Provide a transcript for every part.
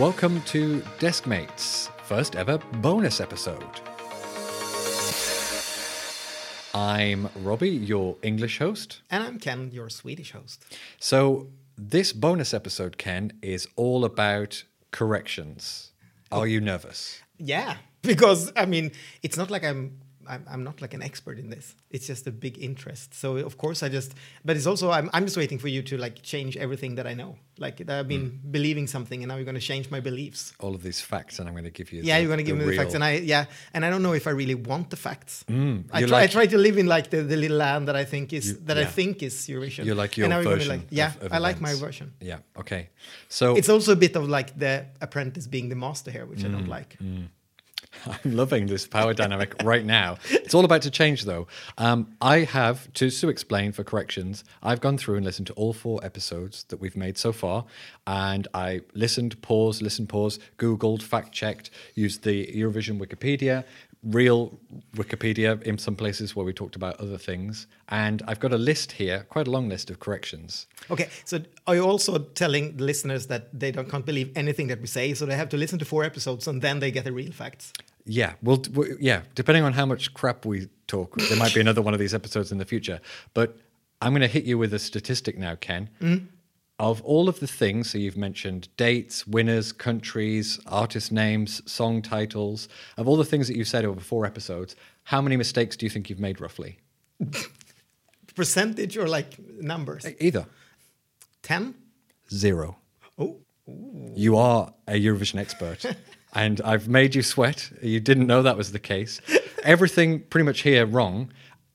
Welcome to Deskmates, first ever bonus episode. I'm Robbie, your English host. And I'm Ken, your Swedish host. So, this bonus episode, Ken, is all about corrections. Are you nervous? Yeah, because I mean, it's not like I'm I'm, I'm not like an expert in this. It's just a big interest. So of course I just, but it's also I'm, I'm just waiting for you to like change everything that I know. Like I've been mm. believing something, and now you're going to change my beliefs. All of these facts, and I'm going to give you. Yeah, the, you're going to give me real... the facts, and I yeah, and I don't know if I really want the facts. Mm, I, try, like... I try to live in like the, the little land that I think is you, that yeah. I think is Eurovision. You like your version. Like, yeah, of, of I like events. my version. Yeah. Okay. So it's also a bit of like the apprentice being the master here, which mm, I don't like. I'm loving this power dynamic right now. It's all about to change, though. Um, I have, to explain for corrections, I've gone through and listened to all four episodes that we've made so far. And I listened, paused, listened, paused, Googled, fact checked, used the Eurovision Wikipedia, real Wikipedia in some places where we talked about other things. And I've got a list here, quite a long list of corrections. Okay, so are you also telling the listeners that they don't can't believe anything that we say, so they have to listen to four episodes and then they get the real facts? Yeah, well, yeah. Depending on how much crap we talk, there might be another one of these episodes in the future. But I'm going to hit you with a statistic now, Ken. Mm of all of the things, so you've mentioned dates, winners, countries, artist names, song titles, of all the things that you've said over four episodes, how many mistakes do you think you've made roughly? Percentage or like numbers? Either. 10? Zero. Oh. Ooh. You are a Eurovision expert. and I've made you sweat. You didn't know that was the case. Everything pretty much here wrong,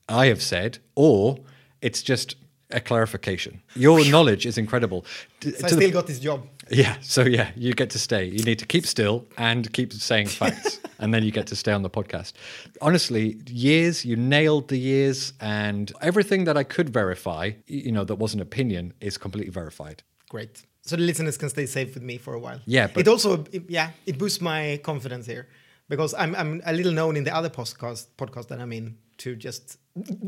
I have said, or it's just a clarification. Your knowledge is incredible. So I still the, got this job. Yeah, so yeah, you get to stay. You need to keep still and keep saying facts, and then you get to stay on the podcast. Honestly, years, you nailed the years, and everything that I could verify, you know, that wasn't opinion, is completely verified. Great. So the listeners can stay safe with me for a while. Yeah, but it also, yeah, it boosts my confidence here because I'm I'm a little known in the other podcast podcast that I'm in to just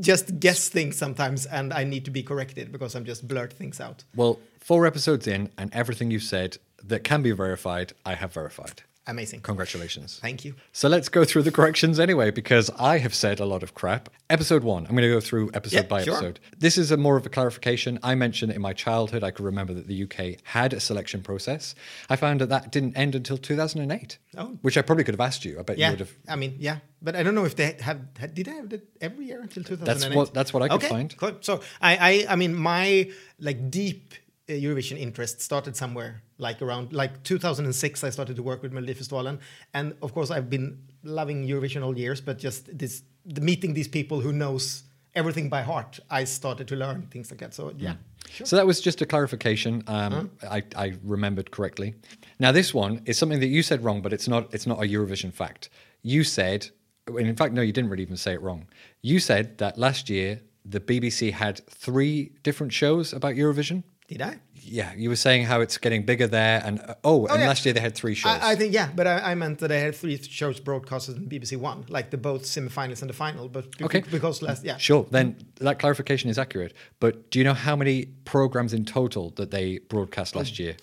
just guess things sometimes and I need to be corrected because I'm just blurt things out. Well, four episodes in and everything you've said that can be verified, I have verified. Amazing. Congratulations. Thank you. So let's go through the corrections anyway, because I have said a lot of crap. Episode one, I'm going to go through episode by sure. episode. This is a more of a clarification. I mentioned in my childhood, I could remember that the UK had a selection process. I found that that didn't end until 2008, oh. which I probably could have asked you. I bet yeah. you would have. I mean, yeah, but I don't know if they have. Did they have it every year until 2008? That's what. That's what I could okay. find. Cool. So I, I, I mean, my like deep Eurovision interest started somewhere like around like 2006 I started to work with Melodifestivalen and of course I've been loving Eurovision all years but just this the meeting these people who knows everything by heart I started to learn things like that so yeah Sure. So that was just a clarification. Um, Uh-huh. I, I, remembered correctly. Now this one is something that you said wrong, but it's not. It's not a Eurovision fact. You said, in fact, no, you didn't really even say it wrong. You said that last year the BBC had three different shows about Eurovision. Did I? Yeah, you were saying how it's getting bigger there, and uh, oh, and yeah. last year they had three shows. I, I think yeah, but I, I, meant that they had three shows broadcasted in BBC One, like the both semifinals and the final. But be- okay, because last yeah, sure. Then that clarification is accurate. But do you know how many programs in total that they broadcast last year?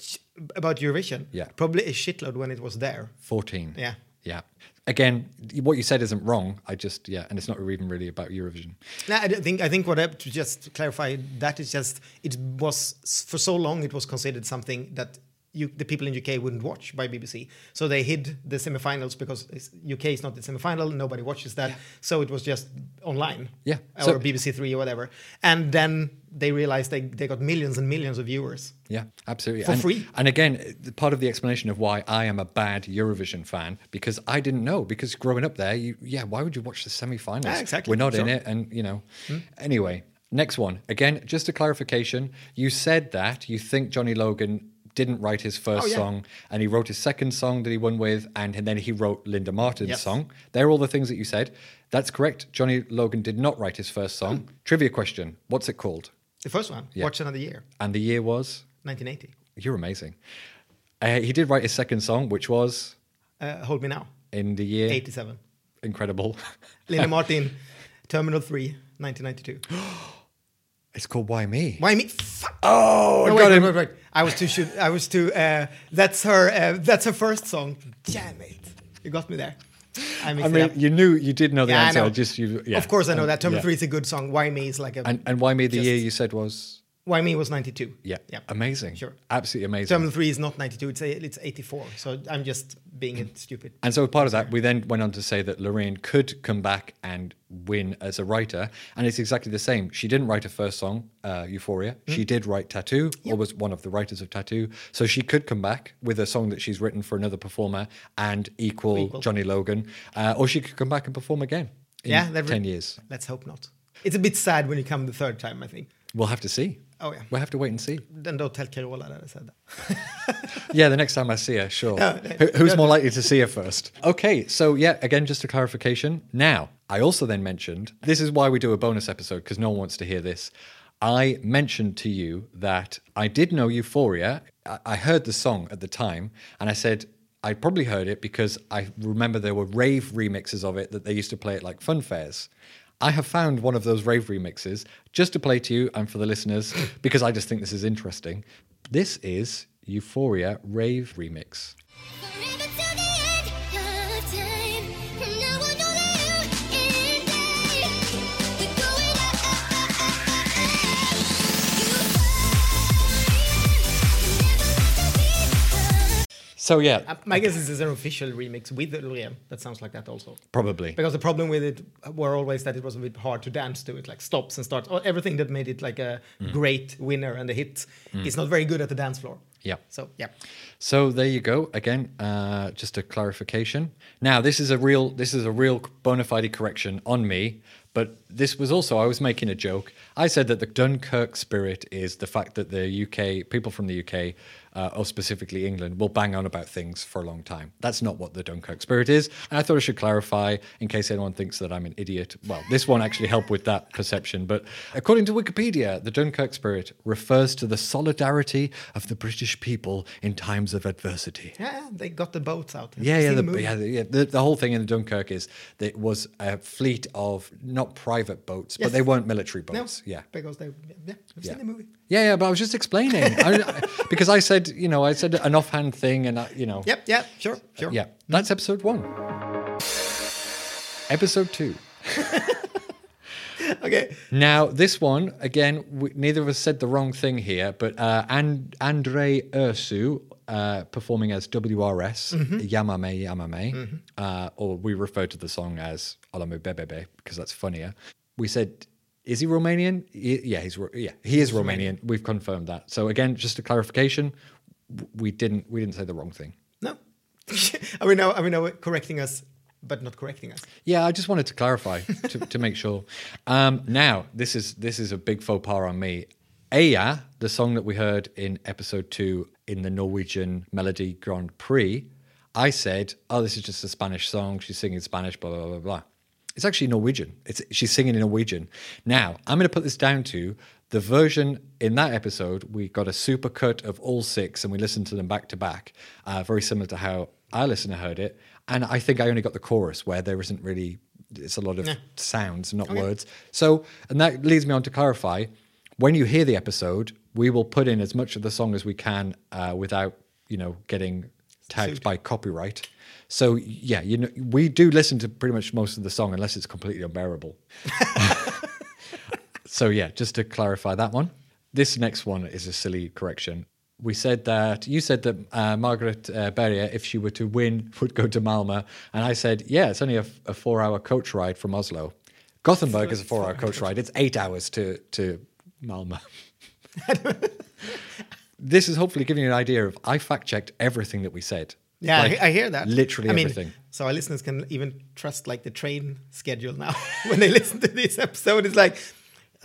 About Eurovision, Yeah. probably a shitload when it was there. Fourteen. Yeah. Yeah. Again, what you said isn't wrong. I just yeah, and it's not even really about Eurovision. No, I think I think what I, to just clarify that is just it was for so long it was considered something that you, the people in UK wouldn't watch by BBC. So they hid the semifinals because UK is not the semifinal. Nobody watches that. Yeah. So it was just online. Yeah. Or So- BBC Three or whatever. And then they realized they, they got millions and millions of viewers. Yeah, absolutely. For and, free. And again, part of the explanation of why I am a bad Eurovision fan because I didn't know. Because growing up there, you yeah, why would you watch the semi-finals? Yeah, exactly. We're not in it, and you know. Hmm? Anyway, next one. Again, just a clarification. You said that you think Johnny Logan didn't write his first Oh, yeah. song, and he wrote his second song that he won with, and then he wrote Linda Martin's Yes. song. They're all the things that you said. That's correct. Johnny Logan did not write his first song. Trivia question: What's it called? The first one, Yeah. What's Another Year, And the year was. 1980. You're amazing. Uh, he did write his second song, which was Uh, Hold Me Now, in the year 87. incredible. Linda Martin, Terminal 3, 1992. It's called Why Me. Why me? Fuck. Oh, I No, got wait, him. wait, wait. I was too. Shoot, I was too. Uh, that's her. Uh, that's her first song. Damn it! You got me there. I, I mean, you knew you did know the Yeah, I answer. know. Just you, yeah. Of course, I know And- that. Terminal yeah. Three is a good song. Why me is like a. And and Why Me the year you said was Why me was ninety two. yeah, Yeah. amazing. Sure. Absolutely amazing. Terminal Three is not ninety two. It's a, it's eighty four. So I'm just being a stupid. And so, part of that, we then went on to say that Loreen could come back and win as a writer. And it's exactly the same. She didn't write her first song, uh, Euphoria. Hmm. She did write Tattoo, or was one of the writers of Tattoo. So, she could come back with a song that she's written for another performer and equal, Equal. Johnny Logan. Uh, or she could come back and perform again in Yeah, that 10 years. Let's hope not. It's a bit sad when you come the third time. I think. We'll have to see. Oh yeah. We'll have to wait and see. Then don't tell Carola that I said that. Yeah, the next time I see her, sure. No, Who, who's more likely to see her first? Okay, so yeah, again, just a clarification. Now, I also then mentioned this is why we do a bonus episode because no one wants to hear this. I mentioned to you that I did know Euphoria. I- I heard the song at the time, and I said I probably heard it because I remember there were rave remixes of it that they used to play at like fun fairs. I have found one of those rave remixes just to play to you and for the listeners because I just think this is interesting. This is Euphoria Rave Remix. So yeah, Uh, My guess is it's an official remix with Loreen. That sounds like that also. probably. Because the problem with it were always that it was a bit hard to dance to it, like stops and starts. Everything that made it like a Mm. great winner and a hit is not very good at the dance floor. Yeah. So yeah, So there you go. Again, uh, just a clarification. Now, this is a real this is a real bona fide correction on me. But this was also I was making a joke. I said that the Dunkirk spirit is the fact that the UK people from the UK, uh, or specifically England, will bang on about things for a long time. That's not what the Dunkirk spirit is. And I thought I should clarify in case anyone thinks that I'm an idiot. Well, this one actually helped with that perception. But according to Wikipedia, the Dunkirk spirit refers to the solidarity of the British people in times of adversity. yeah, they got the boats out. Yeah, yeah, the, yeah, the, yeah. The, the whole thing in the Dunkirk is that it was a fleet of not private boats, but they weren't military No, boats. Yeah. because they yeah, I've Yeah. seen the movie. Yeah, yeah, but I was just explaining I- because I said, you know, I said an offhand thing, and I, you know, Yep, Yep. sure, sure. yeah, that's episode one. Episode two. Okay. Now, this one again, we, neither of us said the wrong thing here, but uh, and Andre Ursu uh, performing as WRS Llámame Llámame, uh, or we refer to the song as Olamo Bebebe because that's funnier. We said, is he Romanian? Yeah, he's yeah he is Romanian. We've confirmed that. So again, just a clarification, we didn't we didn't say the wrong thing. No. are we now? Are we now correcting us, but not correcting us? Yeah, I just wanted to clarify to, to make sure. Um, now, this is this is a big faux pas on me. Aya, the song that we heard in episode two in the Norwegian Melodi Grand Prix, I said, "Oh, this is just a Spanish song. She's singing Spanish." Blah blah blah blah. It's actually Norwegian. It's she's singing in Norwegian. Now, I'm going to put this down to the version in that episode. We got a super cut of all six, and we listened to them back to back, uh, very similar to how our listener heard it. And I think I only got the chorus where there isn't really. It's a lot of sounds, not Okay. words. So, and that leads me on to clarify. When you hear the episode, we will put in as much of the song as we can uh, without, you know, getting tagged Sued. by copyright. So yeah, you know, we do listen to pretty much most of the song unless it's completely unbearable. so yeah, just to clarify that one. This next one is a silly correction. We said that you said that uh, Margaret uh, Berrier, if she were to win, would go to Malmö, and I said, yeah, it's only a, a four-hour coach ride from Oslo. Gothenburg is a four-hour coach ride. It's eight hours to to Malmö. this is hopefully giving you an idea of I fact-checked everything that we said. Yeah, Like, I, I hear that. Literally I mean, everything. So our listeners can even trust like the train schedule now when they listen to this episode. It's like,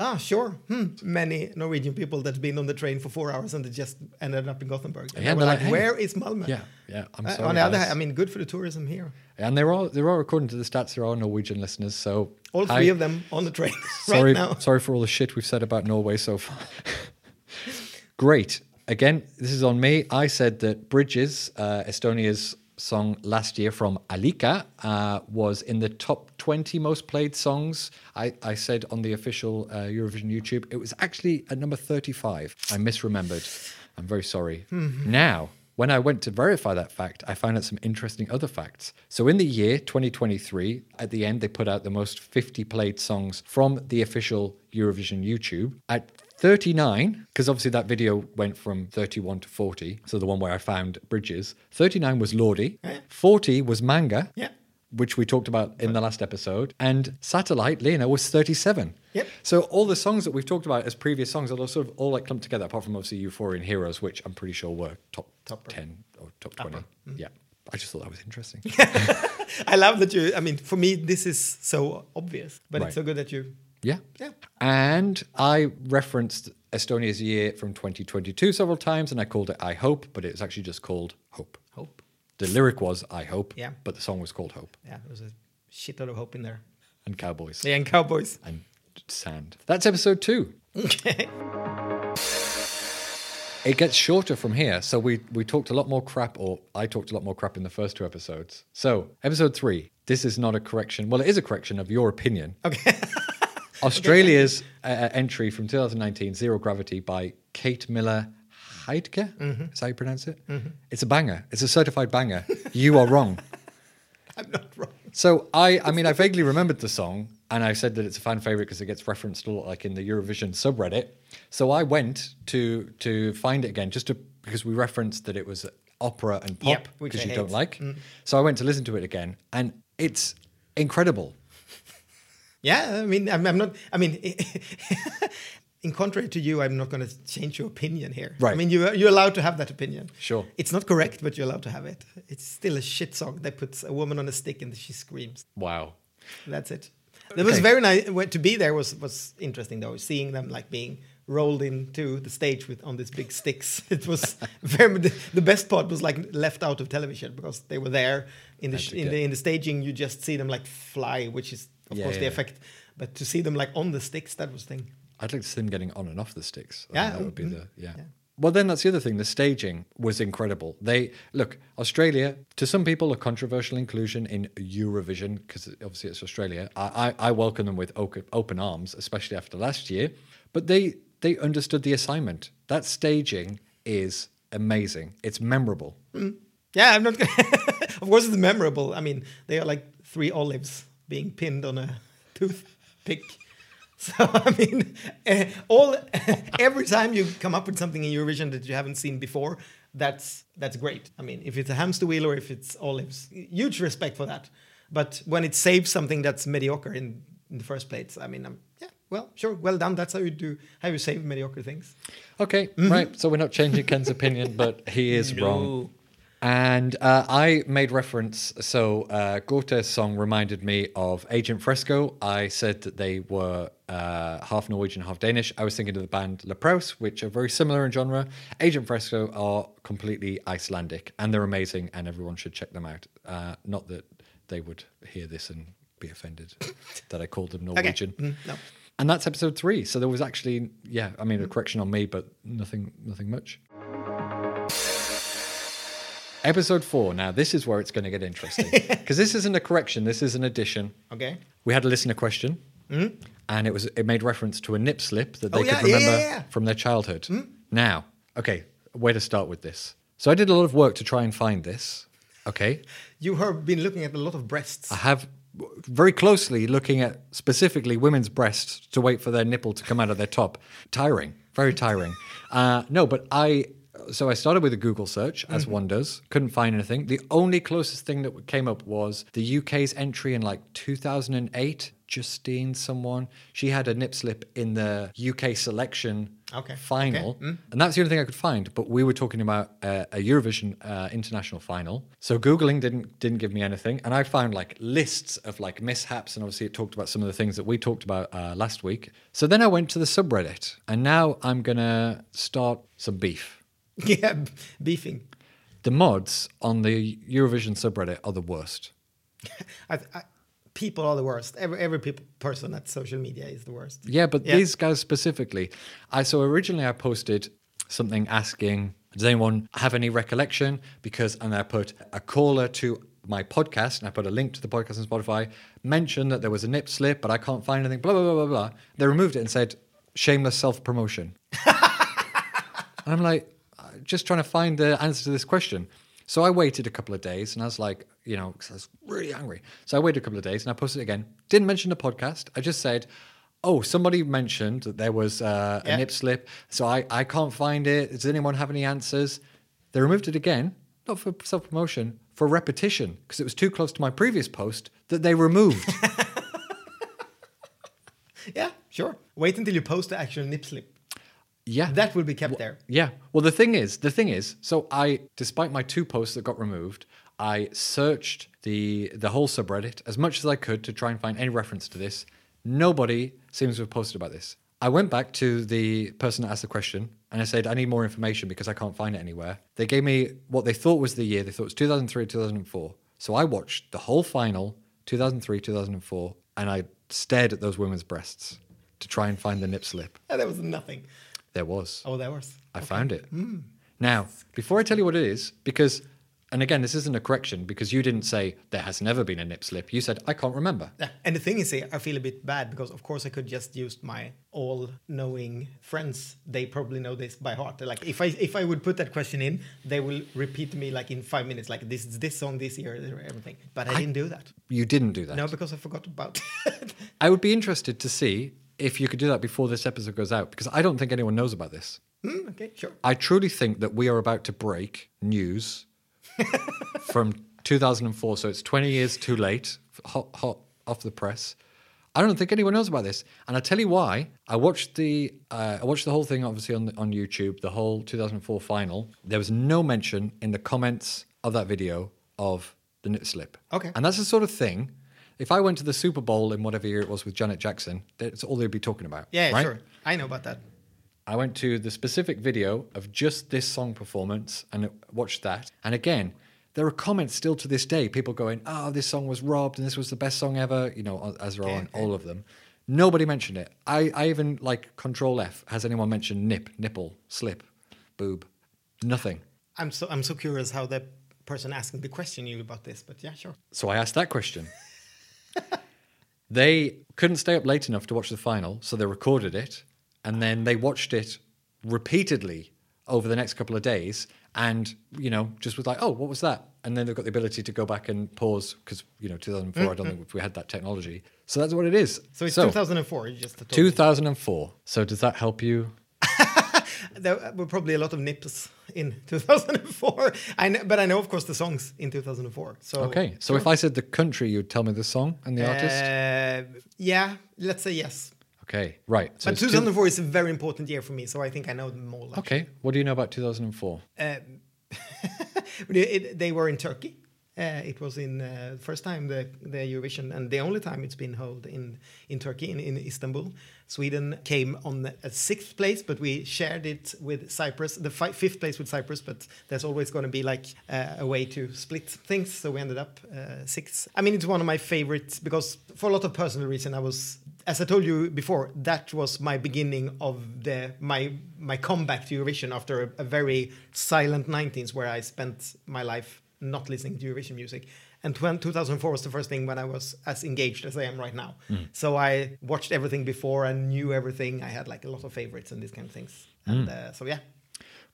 ah, sure. Hmm. Many Norwegian people that's been on the train for four hours and they just ended up in Gothenburg. And Yeah, were they're like, hey. where is Malmö? Yeah, yeah. I'm Uh, on the other hand, I mean, good for the tourism here. And there are there are according to the stats there are Norwegian listeners. So All three of them on the train Sorry, right now. sorry for all the shit we've said about Norway so far. Great. Again, this is on me. I said that Bridges, uh, Estonia's song last year from Alika uh, was in the top 20 most played songs. I, I said on the official uh, Eurovision YouTube, it was actually at number 35. I misremembered. I'm very sorry. Now, when I went to verify that fact, I found out some interesting other facts. So, in the year 2023, at the end, they put out the most 50 played songs from the official Eurovision YouTube. At 39, because obviously that video went from 31 to 40, so the one where I found bridges. 39 was Lordi, 40 was Manga, Yeah. which we talked about in the last episode, and Satellite, Lena, was 37. Yep. So all the songs that we've talked about as previous songs are sort of all like clumped together, apart from obviously Euphoria and Heroes, which I'm pretty sure were top top 10 or top 20. Mm-hmm. Yeah. I just thought that was interesting. I love that you. I mean, for me, this is so obvious, but Right. it's so good that you. Yeah. Yeah. And I referenced Estonia's year from 2022 several times, and I called it I Hope, but it's actually just called Hope. Hope. The lyric was I Hope, Yeah. but the song was called Hope. Yeah, there was a shitload of hope in there. And Cowboys. Yeah, and Cowboys. And Sand. That's episode two. Okay. It gets shorter from here. So we we talked a lot more crap, or I talked a lot more crap in the first two episodes. So episode three. This is not a correction. Well, it is a correction of your opinion. Okay. Australia's uh, entry from 2019, Zero Gravity by Kate Miller Heidke. Mm-hmm. Is how you pronounce it? It's a banger. It's a certified banger. you are wrong. I'm not wrong. So I, I mean, I vaguely remembered the song, and I said that it's a fan favorite because it gets referenced a lot, like in the Eurovision subreddit. So I went to to find it again, just to because we referenced that it was opera and pop, because you don't hate. Mm. like. So I went to listen to it again, and it's incredible. Yeah, I mean, I'm, I'm not. I mean, in contrary to you, I'm not going to change your opinion here. Right. I mean, you you're allowed to have that opinion. Sure. It's not correct, but you're allowed to have it. It's still a shit song that puts a woman on a stick and she screams. Wow. That's it. It was very nice to be there. Was was interesting though, seeing them like being rolled into the stage with on these big sticks. It was very. The, the best part was like left out of television because they were there in the sh- in the in the staging. You just see them like fly, which is of Yeah, course the effect. But to see them like on the sticks, that was the thing. I'd like to see them getting on and off the sticks. I Yeah, that would be mm, the yeah. yeah. Well, then that's the other thing. The staging was incredible. They look Australia to some people a controversial inclusion in Eurovision because obviously it's Australia. I, I, I welcome them with open, arms, especially after last year. But they they understood the assignment. That staging is amazing. It's memorable. Yeah, I'm not. Gonna of course, it's memorable. I mean, they are like three olives being pinned on a toothpick. So I mean, eh, all every time you come up with something in Eurovision that you haven't seen before, that's that's great. I mean, if it's a hamster wheel or if it's olives, huge respect for that. But when it saves something that's mediocre in, in the first place, I mean, um, yeah, well, sure, well done. That's how you do how you save mediocre things. Okay, Mm-hmm. right. So we're not changing Ken's opinion, but he is wrong. And uh, I made reference. So uh, song reminded me of Agent Fresco. I said that they were uh, half Norwegian, half Danish. I was thinking of the band Leprous, which are very similar in genre. Agent Fresco are completely Icelandic, and they're amazing, and everyone should check them out. Uh, not that they would hear this and be offended that I called them Norwegian. Mm, no. And that's episode three. So there was actually, yeah, I mean, a correction on me, but nothing, nothing much. Episode four. Now, this is where it's going to get interesting because this isn't a correction. This is an addition. Okay. We had a listener question, and it was it made reference to a nip slip that they Oh, yeah, could remember yeah, yeah. from their childhood. Now, okay, where to start with this? So I did a lot of work to try and find this. Okay, You have been looking at a lot of breasts. I have very closely looking at specifically women's breasts to wait for their nipple to come out of their top. Tiring, very tiring. Uh, no, but I. So I started with a Google search, as one does. Couldn't find anything. The only closest thing that came up was the UK's entry in like 2008. Justine, someone, she had a nip slip in the UK selection Okay, final, okay, and that's the only thing I could find. But we were talking about uh, a Eurovision uh, international final, so googling didn't didn't give me anything, and I found like lists of like mishaps, and obviously it talked about some of the things that we talked about uh, last week. So then I went to the subreddit, and now I'm gonna start some beef. yeah, beefing. The mods on the Eurovision subreddit are the worst. I, I, people are the worst. Every every peop person at social media is the worst. Yeah, but Yeah. these guys specifically. I so originally I posted something asking Does anyone have any recollection? Because, and I put a caller to my podcast, and I put a link to the podcast on Spotify, mentioned that there was a nip slip, but I can't find anything, blah, blah, blah, blah, blah. They removed it and said, shameless self promotion. and I'm like, just trying to find the answer to this question. So I waited a couple of days and I was like, you know, 'cause I was really angry. So I waited a couple of days and I posted it again. Didn't mention the podcast. I just said, oh, somebody mentioned that there was uh, a nip slip. So I, I can't find it. Does anyone have any answers? They removed it again, not for self promotion, for repetition, because it was too close to my previous post that they removed. Yeah, sure. Wait until you post the actual nip slip. Yeah. That will be kept there. Yeah. Well, the thing is, the thing is, so I, despite my two posts that got removed, I searched the the whole subreddit as much as I could to try and find any reference to this. Nobody seems to have posted about this. I went back to the person that asked the question and I said, I need more information because I can't find it anywhere. They gave me what they thought was the year. They thought it was 2003, 2004. So I watched the whole final, 2003, 2004, and I stared at those women's breasts to try and find the nip slip. And there was nothing. There was. Oh, there was. I found it. Hmm. Now, before I tell you what it is, because, and again, this isn't a correction because you didn't say there has never been a nip slip. You said, I can't remember. Yeah. And the thing is, I feel a bit bad because, of course, I could just use my all-knowing friends. They probably know this by heart. Like, if I if I would put that question in, they will repeat to me like in five minutes, like this is this song this year, everything. But I, didn't do that. You didn't do that. No, because I forgot about. it. I would be interested to see if you could do that before this episode goes out because I don't think anyone knows about this. Hmm, okay, sure. I truly think that we are about to break news from 2004. So it's 20 years too late, hot, hot off the press. I don't think anyone knows about this, and I tell you why. I watched the uh, I watched the whole thing, obviously on on YouTube, the whole 2004 final. There was no mention in the comments of that video of the nip slip. Okay. and that's the sort of thing. If I went to the Super Bowl in whatever year it was with Janet Jackson, that's all they'd be talking about. Yeah, right? sure. I know about that. I went to the specific video of just this song performance and watched that. And again, there are comments still to this day, people going, "Oh, this song was robbed, and this was the best song ever." You know, as there are on all of them. Nobody mentioned it. I, I even like Control F. Has anyone mentioned nip, nipple, slip, boob? Nothing. I'm so I'm so curious how the person asking the question knew about this. But yeah, sure. So I asked that question. they couldn't stay up late enough to watch the final, so they recorded it and then they watched it repeatedly over the next couple of days and, you know, just was like, oh, what was that? And then they've got the ability to go back and pause because, you know, 2004, I don't mm-hmm. think we had that technology. So that's what it is. So it's 2004. You just 2004. So does that help you? There were probably a lot of nips in 2004. I know, but I know, of course, the songs in 2004. So Okay. So if I said the country, you'd tell me the song and the artist? Uh, yeah, let's say yes. Okay. Right. So but it's two- 2004 is a very important year for me, so I think I know them all. Okay. What do you know about 2004? Um, but it, it- they were in Turkey. Uh, it was in uh, first time the, the Eurovision and the only time it's been held in in Turkey in, in Istanbul. Sweden came on a sixth place, but we shared it with Cyprus. The fi- fifth place with Cyprus, but there's always going to be like uh, a way to split things. So we ended up uh, sixth. I mean, it's one of my favorites because for a lot of personal reason, I was, as I told you before, that was my beginning of the my my comeback to Eurovision after a, a very silent 19s where I spent my life not listening to Eurovision music. And when 2004 was the first thing when I was as engaged as I am right now. So I watched everything before and knew everything. I had like a lot of favorites and these kind of things. And uh, so yeah,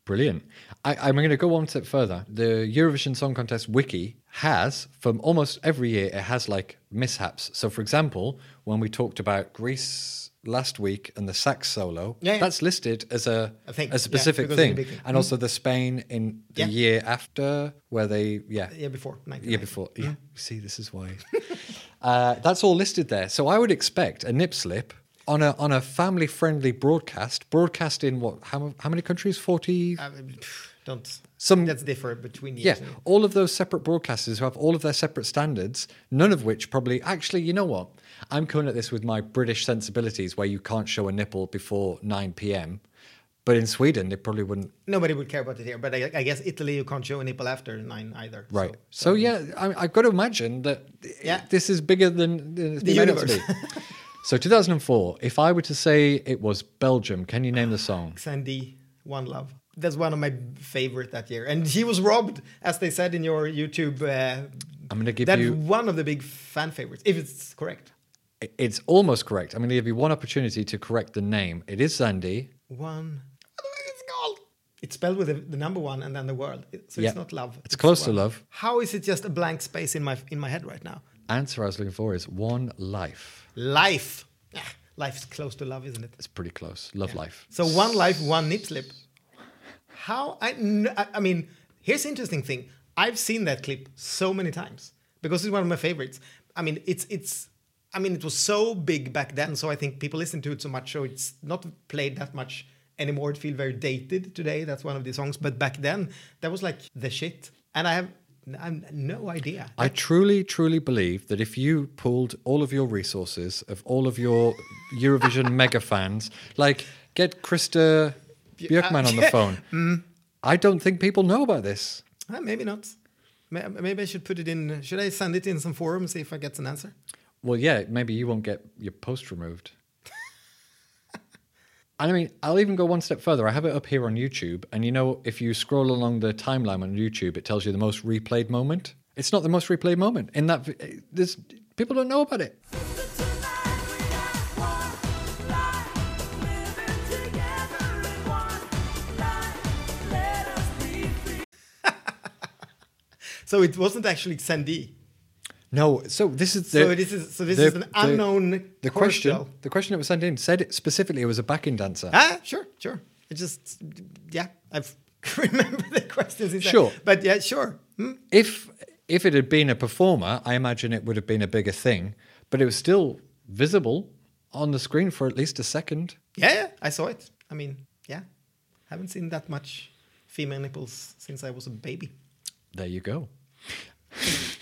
Brilliant. I, I'm going to go one step further. The Eurovision Song Contest wiki has, from almost every year, it has like mishaps. So, for example, when we talked about Greece last week and the sax solo, Yeah, yeah. that's listed as a, A thing, a specific because it's a thing. big thing. And also the Spain in the Yeah. year after, where they, yeah, yeah before 1990. year before. Yeah, see, this is why. uh, that's all listed there. So I would expect a nip slip on a on a family friendly broadcast, broadcast in what? How, how many countries? Forty. Uh, don't. Some- that's different between years. Yeah, all of those separate broadcasters who have all of their separate standards, none of which probably actually, you know what? I'm coming at this with my British sensibilities where you can't show a nipple before 9 p.m. But in Sweden, they probably wouldn't. Nobody would care about it here, but I, I guess Italy you can't show a nipple after nine either. Right. So, yeah, I, I've got to imagine that Yeah. this is bigger than, than The universe. so 2004, if I were to say it was Belgium, can you name the song? Xandee, One Love. that's one of my favorite that year. And he was robbed, as they said in your YouTube. Uh, I'm going to give that's you. one of the big fan favorites, if it's correct. It's almost correct. I'm going to give you one opportunity to correct the name. It is Xandee. One. What do you think it's called? It's spelled with the, the number one and then the world. So Yeah. it's not love. It's close to love. How is it just a blank space in my in my head right now? Answer I was looking for is one life. Life. Ah, Life is close to love, isn't it? It's pretty close. Love life. So one life, one nip slip. How I, I I mean, here's the interesting thing. I've seen that clip so many times because it's one of my favorites. I mean, it's it's. I mean, it was so big back then, so I think people listen to it so much, so it's not played that much anymore. It feels very dated today. That's one of the songs, but back then that was like the shit, and I have, I have no idea. I truly, truly believe that if you pulled all of your resources of all of your Eurovision mega fans, like get Christer Björkman on the phone, I don't think people know about this. Ah, maybe not. Maybe I should put it in. Should I send it in some forum see if I get an answer? Well, yeah, maybe you won't get your post removed. I mean, I'll even go one step further. I have it up here on YouTube, and you know, if you scroll along the timeline on YouTube, it tells you the most replayed moment. It's not the most replayed moment. In that, vi- eh, there's people don't know about it. So it wasn't actually Xandee. No, so this is the, So this is so this the- is an unknown. The question, girl. the question that was sent in said it specifically it was a backing dancer. Ah, sure, sure. It just yeah, I've remember the questions. Inside. Sure. but yeah, sure. Hmm? If if it had been a performer, I imagine it would have been a bigger thing, but it was still visible on the screen for at least a second. Yeah, yeah, I saw it. I mean, yeah, haven't seen that much female nipples since I was a baby. There you go.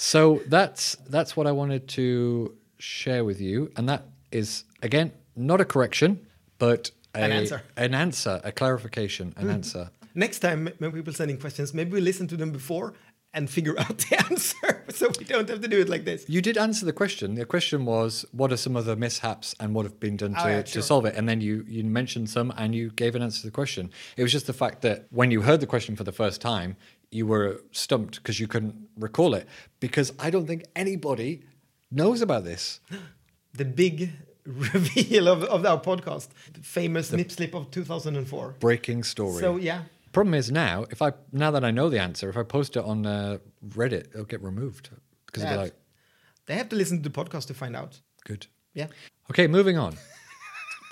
so that's that's what I wanted to share with you, and that is again not a correction, but a, An answer. an answer, a clarification, an hmm. answer. Next time when people sending questions, maybe we listen to them before and figure out the answer, so we don't have to do it like this. You did answer the question. The question was, what are some other mishaps and what have been done oh, to, Oh, yeah, to solve it? And then you, you mentioned some and you gave an answer to the question. It was just the fact that when you heard the question for the first time, you were stumped because you couldn't recall it. Because I don't think anybody knows about this. The big reveal of, of our podcast, the famous nip slip of 2004. Breaking story. So yeah, Problem is now, if I now that I know the answer, if I post it on uh, Reddit, it'll get removed because Yeah. be like, they have to listen to the podcast to find out. good. Yeah. Okay, moving on.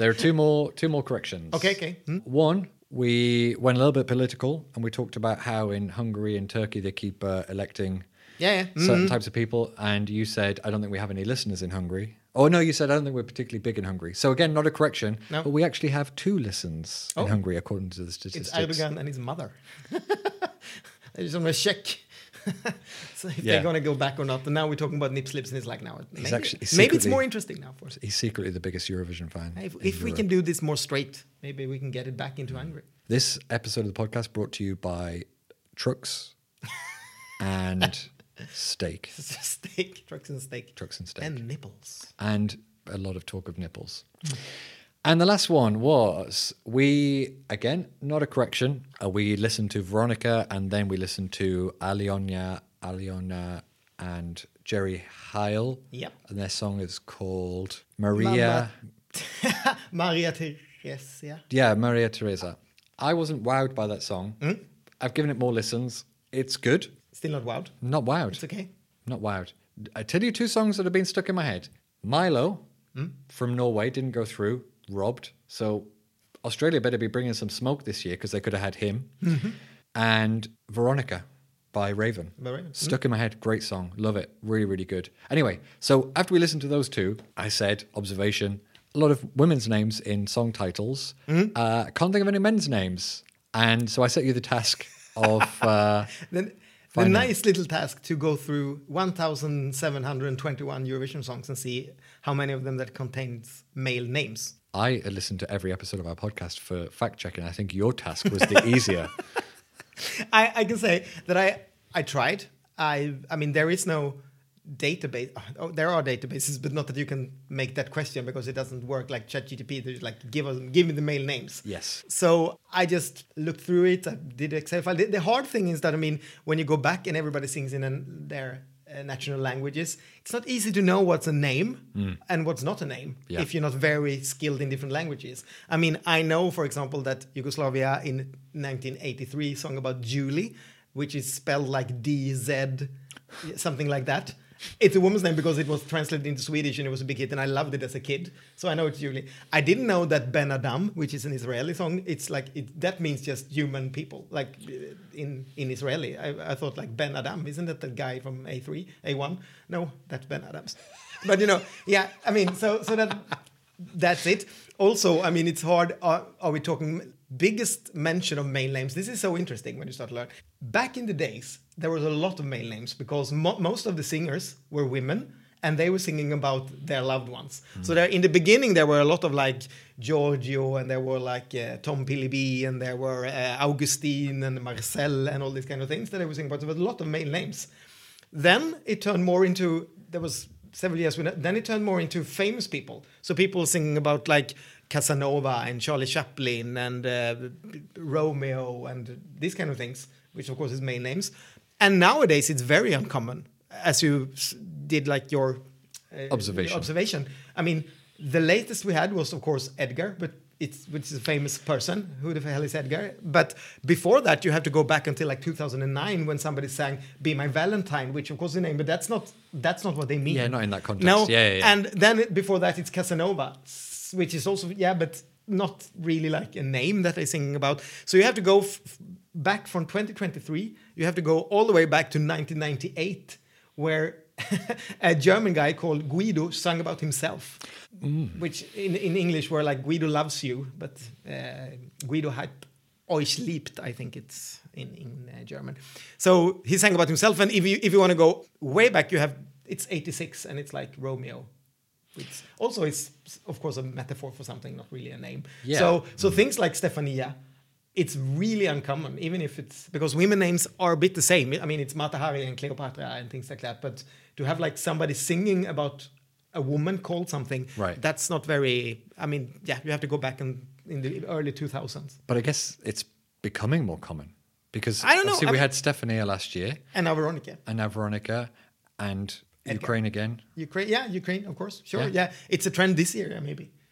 there are two more two more corrections. Okay. Okay. Hmm? One, we went a little bit political and we talked about how in Hungary and Turkey they keep uh, electing Yeah. Yeah. certain Mhm. types of people. And you said, I don't think we have any listeners in Hungary. Oh, no, you said, I don't think we're particularly big in Hungary. So, again, not a correction, No. but we actually have two listens Oh. in Hungary, according to the statistics. It's. Erdogan and his mother. I just want to check. so if Yeah. they're gonna go back or not. And now we're talking about nip slips, and it's like now maybe, actually- he's maybe it's more interesting now for us. He's secretly the biggest Eurovision fan. If, if we can do this more straight, maybe we can get it back into Hungary. This episode of the podcast brought to you by Trucks and Steak. steak, trucks and steak, Trucks and steak. and nipples. and a lot of talk of nipples. Hmm. And the last one was we again not a correction. Uh, we listened to Veronica, and then we listened to Aliona, Aliona, and Jerry Heil. Yep. And their song is called Maria. Maria Theresia. Yeah, yeah, Maria Teresa. I wasn't wowed by that song. Hmm? I've given it more listens. It's good. Still not wowed. Not wowed. It's okay. Not wowed. I tell you two songs that have been stuck in my head. Milo from Norway didn't go through, robbed. So Australia better be bringing some smoke this year because they could have had him. And Veronica by Raven. Raven. Stuck in my head. Great song. Love it. Really, really good. Anyway, so after we listened to those two, I said, observation, a lot of women's names in song titles. Uh, can't think of any men's names. And so I set you the task of. Uh, Then the nice little task to go through 1,721 Eurovision songs and see how many of them that contains male names. I listened to every episode of our podcast for fact checking. I think your task was the easier. I, I can say that I I tried. I I mean there is no database. Oh, there are databases, but not that you can make that question because it doesn't work like ChatGPT. There's like give us give me the male names. Yes. So I just looked through it. I did Excel file. The, the hard thing is that I mean, when you go back and everybody sings in an, their uh, national languages, it's not easy to know what's a name and what's not a name Yeah. if you're not very skilled in different languages. I mean, I know, for example, that Yugoslavia in 1983 song about Julie, which is spelled like D Z, something like that. It's a woman's name because it was translated into Swedish and it was a big hit, and I loved it as a kid. So I know it's Julie. I didn't know that Ben Adam, which is an Israeli song, it's like it, that means just human people, like uh, in in Israeli. I, I thought like Ben Adam, isn't that the guy from A3, A1? No, that's Ben Adams. But you know, yeah. I mean, so so that that's it. Also, I mean, it's hard. Are, are we talking biggest mention of main names? This is so interesting when you start to learn. Back in the days, there was a lot of male names because mo- most of the singers were women and they were singing about their loved ones. So there, in the beginning, there were a lot of like Giorgio and there were like uh, Tom Pillibi and there were uh, Augustine and Marcel and all these kind of things that they were singing about. There was a lot of male names. Then it turned more into there was several years. When, then it turned more into famous people. So people singing about like Casanova and Charlie Chaplin and uh, Romeo and these kind of things, which of course is male names. And nowadays it's very uncommon, as you did like your uh, Observation. Observation. I mean, the latest we had was of course Edgar, but. It's, which is a famous person. Who the hell is Edgar? But before that, you have to go back until like 2009 when somebody sang "Be My Valentine," which of course is a name, but that's not that's not what they mean. Yeah, not in that context. No, Yeah, yeah, yeah. and then it, before that, it's Casanova, which is also yeah, but not really like a name that they're singing about. So you have to go f- back from 2023. You have to go all the way back to 1998, where a German guy called Guildo sang about himself, Mm. which in, in English were like Guildo loves you, but uh, Guildo hat euch liebt, I think it's in, in uh, German. So he sang about himself, and if you if you want to go way back, you have it's 86, and it's like Romeo. It's also it's of course a metaphor for something, not really a name. Yeah. So so things like Stefania, it's really uncommon, even if it's because women names are a bit the same. I mean, it's Mata Hari and Cleopatra and things like that. But to have like somebody singing about a woman called something, Right. That's not very. I mean, yeah, you have to go back in in the early 2000s. But I guess it's becoming more common because I don't know, we had Stefania last year And now Veronica. and now Veronica and Edgar. Ukraine again. Ukraine, yeah, Ukraine, of course, sure, Yeah. Yeah. It's a trend this year, yeah,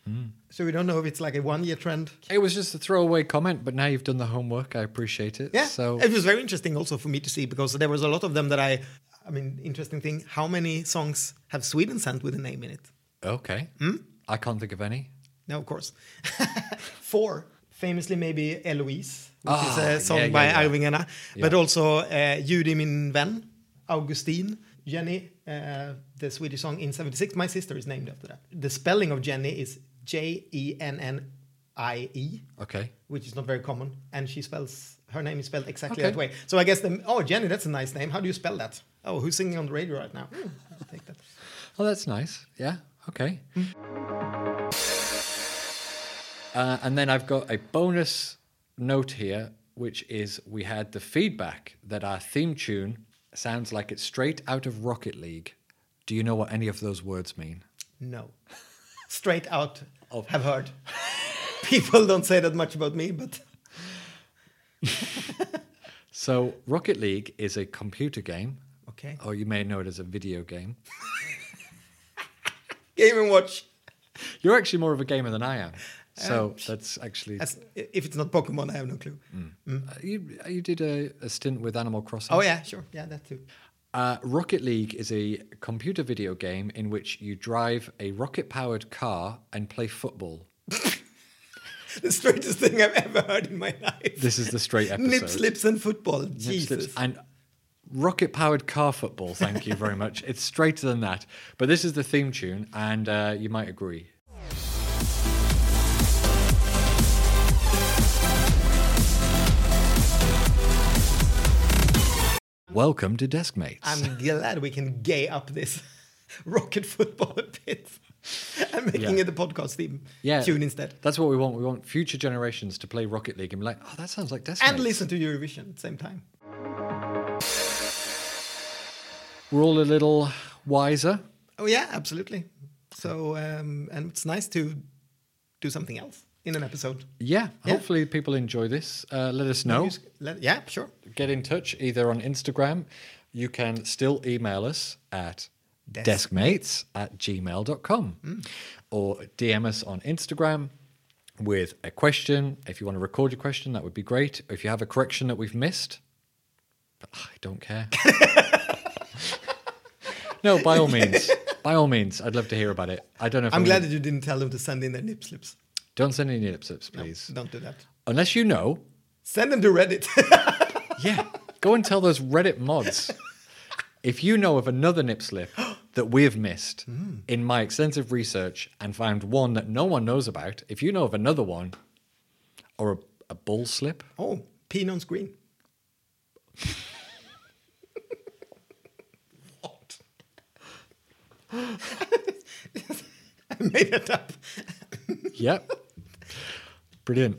maybe. So we don't know if it's like a one-year trend. It was just a throwaway comment, but now you've done the homework. I appreciate it. Yeah. So it was very interesting also for me to see because there was a lot of them that I. I mean, interesting thing. How many songs have Sweden sent with a name in it? okay. Hmm? I can't think of any. No, of course. Four. Famously, maybe Eloise, which is Ah, a song yeah, by yeah, yeah. Arvingarna, but also uh, Judy min vän, Augustine, Jenny, uh, the Swedish song in 76. My sister is named after that. The spelling of Jenny is J E N N I E. Okay. which is not very common, and she spells her name is spelled exactly Okay. that way. So I guess the oh Jenny, that's a nice name. How do you spell that? Oh, who's singing on the radio right now? Hmm, I'll take that. Oh, that's nice. Yeah. Okay. Uh, and then I've got a bonus note here, which is we had the feedback that our theme tune sounds like it's straight out of Rocket League. Do you know what any of those words mean? No, straight out Of- have heard. People don't say that much about me, but So, Rocket League is a computer game, okay. or you may know it as a video game. Game and Watch. You're actually more of a gamer than I am. So, um, that's actually. As, if it's not Pokemon, I have no clue. Mm. Mm. Uh, you, uh, you did a, a stint with Animal Crossing. Oh yeah, sure, yeah, that too. Uh, Rocket League is a computer video game in which you drive a rocket powered car and play football. The straightest thing I've ever heard in my life. This is the straight episode. Nip slips and football. Nip Jesus. slips and rocket powered car football. Thank you very much. It's straighter than that. But this is the theme tune, and uh, you might agree. Welcome to Deskmates. I'm glad we can gay up this rocket football a bit and making Yeah. it the podcast theme yeah, tune instead. That's what we want. We want future generations to play Rocket League and be like, oh, that sounds like Deskmates. And listen to Eurovision at the same time. We're all a little wiser. Oh yeah, absolutely. So um, and it's nice to do something else in an episode. Yeah, Yeah. hopefully people enjoy this. Uh, let us know. Let- yeah, sure. Get in touch either on Instagram. You can still email us at Desk- descmates at gmail.com or DM us on Instagram with a question. If you want to record your question, that would be great. If you have a correction that we've missed, I don't care. no, by all means. By all means, I'd love to hear about it. I don't know if I'm I'm glad that you didn't tell them to send in their nip slips. Don't send any lip slips, please. Don't do that. Unless you know Send them to Reddit. Yeah. Go and tell those Reddit mods. If you know of another nip slip that we have missed mm. in my extensive research and found one that no one knows about, if you know of another one or a, a bull slip, oh, peen on screen. what? I made it up. Yep. Brilliant.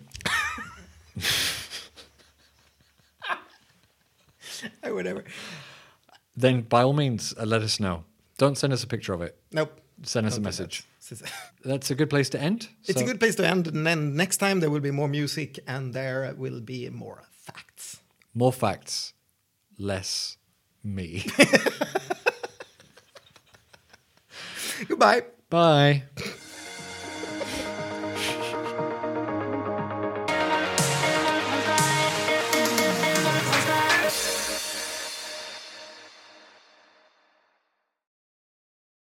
Oh, whatever. Then by all means, uh, let us know. Don't send us a picture of it. Nope. Send us a Don't do message. that. That's a good place to end. It's So- a good place to end. And then next time there will be more music and there will be more facts. More facts, less me. Goodbye. Bye.